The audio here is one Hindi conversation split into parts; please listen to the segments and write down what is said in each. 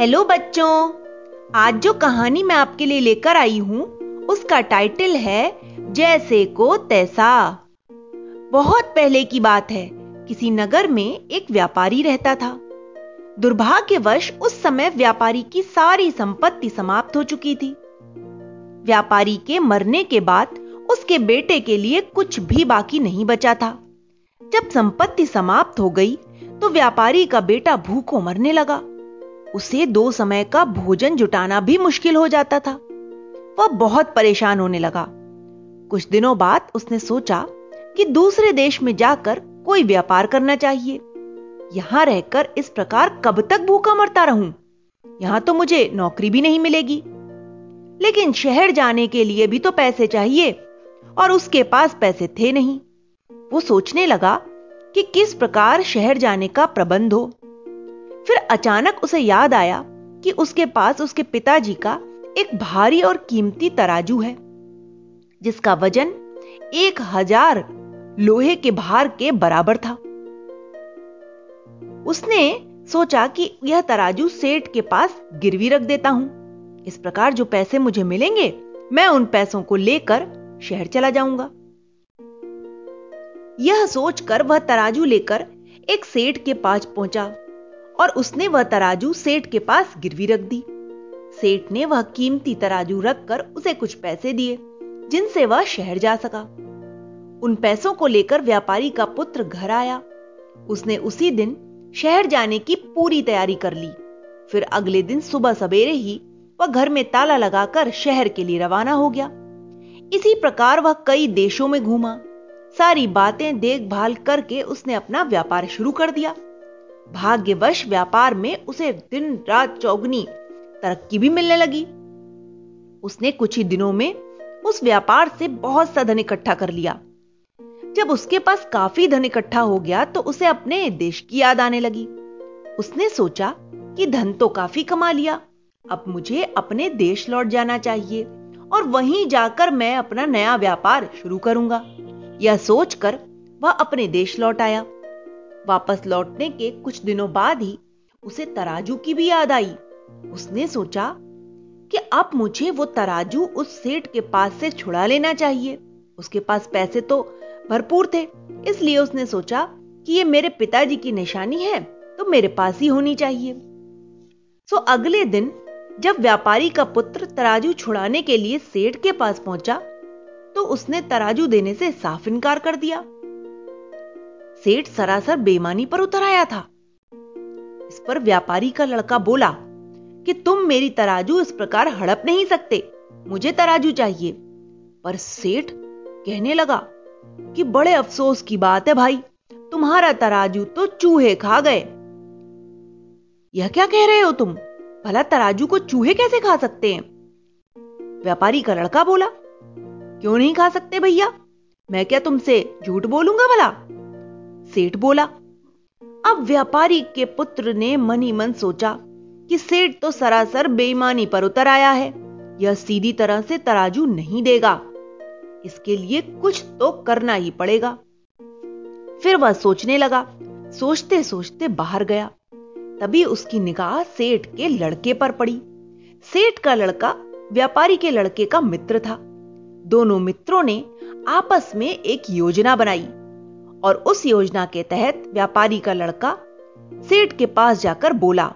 हेलो बच्चों। आज जो कहानी मैं आपके लिए लेकर आई हूँ, उसका टाइटल है जैसे को तैसा। बहुत पहले की बात है, किसी नगर में एक व्यापारी रहता था। दुर्भाग्यवश उस समय व्यापारी की सारी संपत्ति समाप्त हो चुकी थी। व्यापारी के मरने के बाद, उसके बेटे के लिए कुछ भी बाकी नहीं बचा था। जब संपत्ति समाप्त हो गई तो व्यापारी का बेटा भूखों मरने लगा। उसे दो समय का भोजन जुटाना भी मुश्किल हो जाता था। वह बहुत परेशान होने लगा। कुछ दिनों बाद उसने सोचा कि दूसरे देश में जाकर कोई व्यापार करना चाहिए। यहाँ रहकर इस प्रकार कब तक भूखा मरता रहूँ? यहाँ तो मुझे नौकरी भी नहीं मिलेगी। लेकिन शहर जाने के लिए भी तो पैसे चाहिए, और उसके पास पैसे थे नहीं। वो सोचने लगा कि किस प्रकार शहर जाने का प्रबंध हो। फिर अचानक उसे याद आया कि उसके पास उसके पिताजी का एक भारी और कीमती तराजू है, जिसका वज़न एक हज़ार लोहे के भार के बराबर था। उसने सोचा कि यह तराजू सेठ के पास गिरवी रख देता हूँ। इस प्रकार जो पैसे मुझे मिलेंगे, मैं उन पैसों को लेकर शहर चला जाऊँगा। यह सोचकर वह तराजू लेकर एक सेठ के पास पहुँचा। और उसने वह तराजू सेठ के पास गिरवी रख दी। सेठ ने वह कीमती तराजू रखकर उसे कुछ पैसे दिए, जिनसे वह शहर जा सका। उन पैसों को लेकर व्यापारी का पुत्र घर आया। उसने उसी दिन शहर जाने की पूरी तैयारी कर ली। फिर अगले दिन सुबह सवेरे ही वह घर में ताला लगाकर शहर के लिए रवाना हो गया। इसी प्रकार वह कई देशों में घूमा। सारी बातें देखभाल करके उसने अपना व्यापार शुरू कर दिया। भाग्यवश व्यापार में उसे दिन रात चौगनी, तरक्की भी मिलने लगी। उसने कुछ ही दिनों में उस व्यापार से बहुत सा धन इकट्ठा कर लिया। जब उसके पास काफ़ी धन इकट्ठा हो गया तो उसे अपने देश की याद आने लगी। उसने सोचा कि धन तो काफ़ी कमा लिया, अब मुझे अपने देश लौट जाना चाहिए और वहीं जाकर मैं अपना नया व्यापार शुरू करूँगा। यह सोचकर वह अपने देश लौट आया। वापस लौटने के कुछ दिनों बाद ही उसे तराजू की भी याद आई। उसने सोचा कि अब मुझे वो तराजू उस सेठ के पास से छुड़ा लेना चाहिए। उसके पास पैसे तो भरपूर थे, इसलिए उसने सोचा कि ये मेरे पिताजी की निशानी है तो मेरे पास ही होनी चाहिए। सो अगले दिन जब व्यापारी का पुत्र तराजू छुड़ाने के लिए सेठ के पास पहुँचा तो उसने तराजू देने से साफ़ इनकार कर दिया। सेठ सरासर बेमानी पर उतर आया था। इस पर व्यापारी का लड़का बोला कि तुम मेरी तराजू इस प्रकार हड़प नहीं सकते, मुझे तराजू चाहिए। पर सेठ कहने लगा कि बड़े अफसोस की बात है भाई, तुम्हारा तराजू तो चूहे खा गए। यह क्या कह रहे हो तुम? भला तराजू को चूहे कैसे खा सकते हैं? व्यापारी का लड़का बोला, क्यों नहीं खा सकते भैया? मैं क्या तुमसे झूठ बोलूँगा भला? सेठ बोला, अब व्यापारी के पुत्र ने मन ही मन सोचा कि सेठ तो सरासर बेईमानी पर उतर आया है, यह सीधी तरह से तराजू नहीं देगा। इसके लिए कुछ तो करना ही पड़ेगा। फिर वह सोचने लगा सोचते सोचते बाहर गया। तभी उसकी निगाह सेठ के लड़के पर पड़ी। सेठ का लड़का व्यापारी के लड़के का मित्र था। दोनों मित्रों ने आपस में एक योजना बनाई। और उस योजना के तहत व्यापारी का लड़का सेठ के पास जाकर बोला,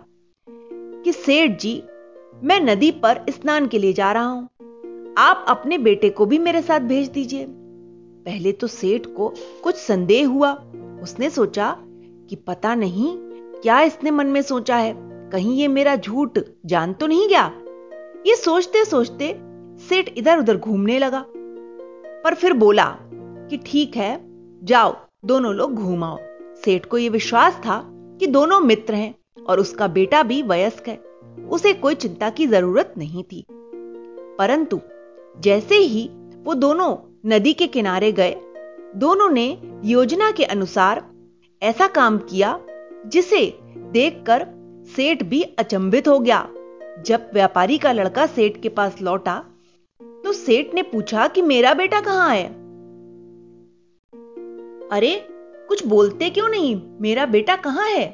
कि सेठ जी, मैं नदी पर स्नान के लिए जा रहा हूँ। आप अपने बेटे को भी मेरे साथ भेज दीजिए। पहले तो सेठ को कुछ संदेह हुआ। उसने सोचा कि पता नहीं क्या इसने मन में सोचा है। कहीं ये मेरा झूठ जान तो नहीं गया? ये सोचते सोचते सेठ इधर उधर घूमने लगा। पर फिर बोला कि, ठीक है, जाओ। दोनों लोग घूमाओ सेठ को यह विश्वास था कि दोनों मित्र हैं और उसका बेटा भी वयस्क है। उसे कोई चिंता की ज़रूरत नहीं थी। परंतु जैसे ही वो दोनों नदी के किनारे गए, दोनों ने योजना के अनुसार ऐसा काम किया जिसे देखकर सेठ भी अचंभित हो गया। जब व्यापारी का लड़का सेठ के पास लौटा तो सेठ ने पूछा कि मेरा बेटा कहाँ है? अरे, कुछ बोलते क्यों नहीं? मेरा बेटा कहाँ है?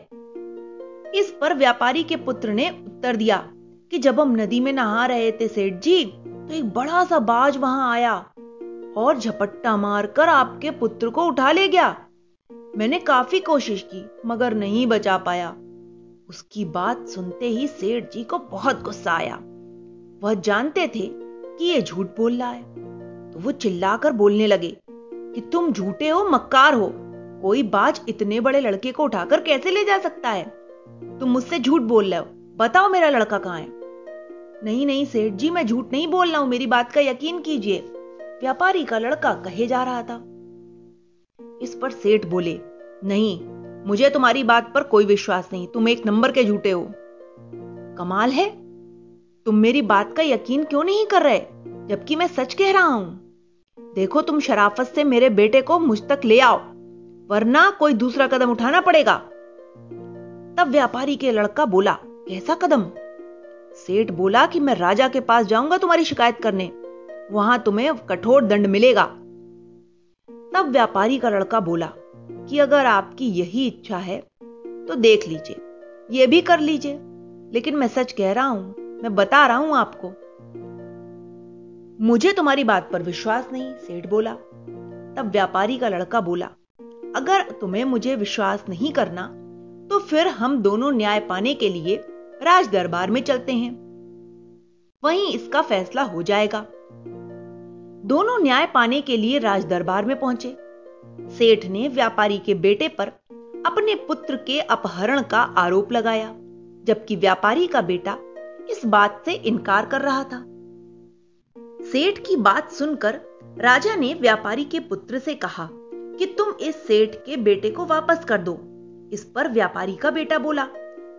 इस पर व्यापारी के पुत्र ने उत्तर दिया कि जब हम नदी में नहा रहे थे सेठ जी तो एक बड़ा सा बाज वहाँ आया और झपट्टा मारकर आपके पुत्र को उठा ले गया। मैंने काफ़ी कोशिश की, मगर नहीं बचा पाया। उसकी बात सुनते ही सेठ जी को बहुत गुस्सा आया। वह जानते थे कि यह झूठ बोल रहा है तो वो चिल्लाकर बोलने लगे कि तुम झूठे हो, मक्कार हो। कोई बाज इतने बड़े लड़के को उठाकर कैसे ले जा सकता है? तुम मुझसे झूठ बोल रहे हो। बताओ मेरा लड़का कहाँ है? नहीं नहीं, सेठ जी, मैं झूठ नहीं बोल रहा हूँ। मेरी बात का यकीन कीजिए। व्यापारी का लड़का कहे जा रहा था। इस पर सेठ बोले, नहीं, मुझे तुम्हारी बात पर कोई विश्वास नहीं। तुम एक नंबर के झूठे हो। कमाल है। तुम मेरी बात का यकीन क्यों नहीं कर रहे? जबकि मैं सच कह रहा हूँ। देखो तुम शराफत से मेरे बेटे को मुझ तक ले आओ, वरना कोई दूसरा कदम उठाना पड़ेगा। तब व्यापारी के लड़का बोला, कैसा कदम? सेठ बोला कि, मैं राजा के पास जाऊँगा तुम्हारी शिकायत करने, वहाँ तुम्हें कठोर दंड मिलेगा। तब व्यापारी का लड़का बोला, कि अगर आपकी यही इच्छा है तो देख लीजिए यह भी कर लीजिए, लेकिन मैं सच कह रहा हूँ, मैं बता रहा हूँ आपको मुझे तुम्हारी बात पर विश्वास नहीं, सेठ बोला। तब व्यापारी का लड़का बोला, अगर तुम्हें मुझे विश्वास नहीं करना तो फिर हम दोनों न्याय पाने के लिए राज दरबार में चलते हैं। वहीं इसका फैसला हो जाएगा। दोनों न्याय पाने के लिए राज दरबार में पहुँचे। सेठ ने व्यापारी के बेटे पर अपने पुत्र के अपहरण का आरोप लगाया, जबकि व्यापारी का बेटा इस बात से इनकार कर रहा था। सेठ की बात सुनकर राजा ने व्यापारी के पुत्र से कहा कि तुम इस सेठ के बेटे को वापस कर दो। इस पर व्यापारी का बेटा बोला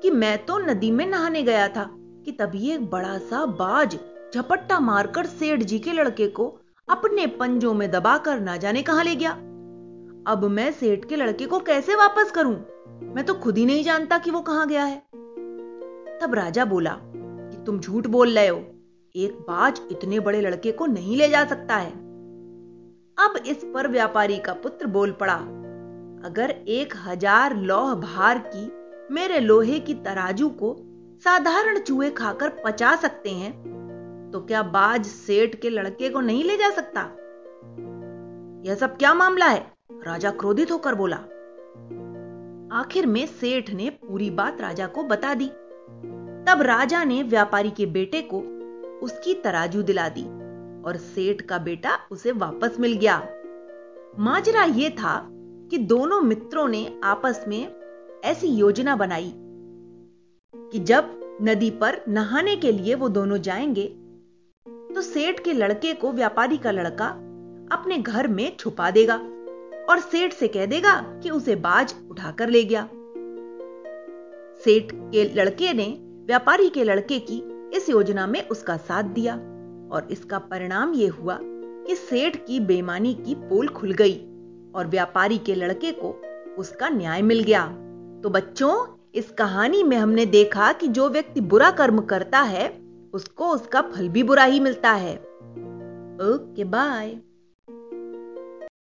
कि मैं तो नदी में नहाने गया था कि तभी एक बड़ा सा बाज झपट्टा मारकर सेठ जी के लड़के को अपने पंजों में दबाकर ना जाने कहाँ ले गया। अब मैं सेठ के लड़के को कैसे वापस करूँ? मैं तो खुद ही नहीं जानता कि वो कहाँ गया है। तब राजा बोला कि तुम झूठ बोल रहे हो। एक बाज इतने बड़े लड़के को नहीं ले जा सकता है। अब इस पर व्यापारी का पुत्र बोल पड़ा, अगर एक हज़ार लौह भार की मेरे लोहे की तराजू को साधारण चूहे खाकर पचा सकते हैं तो क्या बाज सेठ के लड़के को नहीं ले जा सकता? यह सब क्या मामला है? राजा क्रोधित होकर बोला। आखिर में सेठ ने पूरी बात राजा को बता दी। तब राजा ने व्यापारी के बेटे को उसकी तराजू दिला दी और सेठ का बेटा उसे वापस मिल गया। माजरा यह था कि दोनों मित्रों ने आपस में ऐसी योजना बनाई कि जब नदी पर नहाने के लिए वो दोनों जाएँगे तो सेठ के लड़के को व्यापारी का लड़का अपने घर में छुपा देगा और सेठ से कह देगा कि उसे बाज उठाकर ले गया। सेठ के लड़के ने, व्यापारी के लड़के की इस योजना में उसका साथ दिया और इसका परिणाम ये हुआ कि सेठ की बेमानी की पोल खुल गई और व्यापारी के लड़के को उसका न्याय मिल गया। तो बच्चों, इस कहानी में हमने देखा कि जो व्यक्ति बुरा कर्म करता है, उसको उसका फल भी बुरा ही मिलता है। Okay, bye.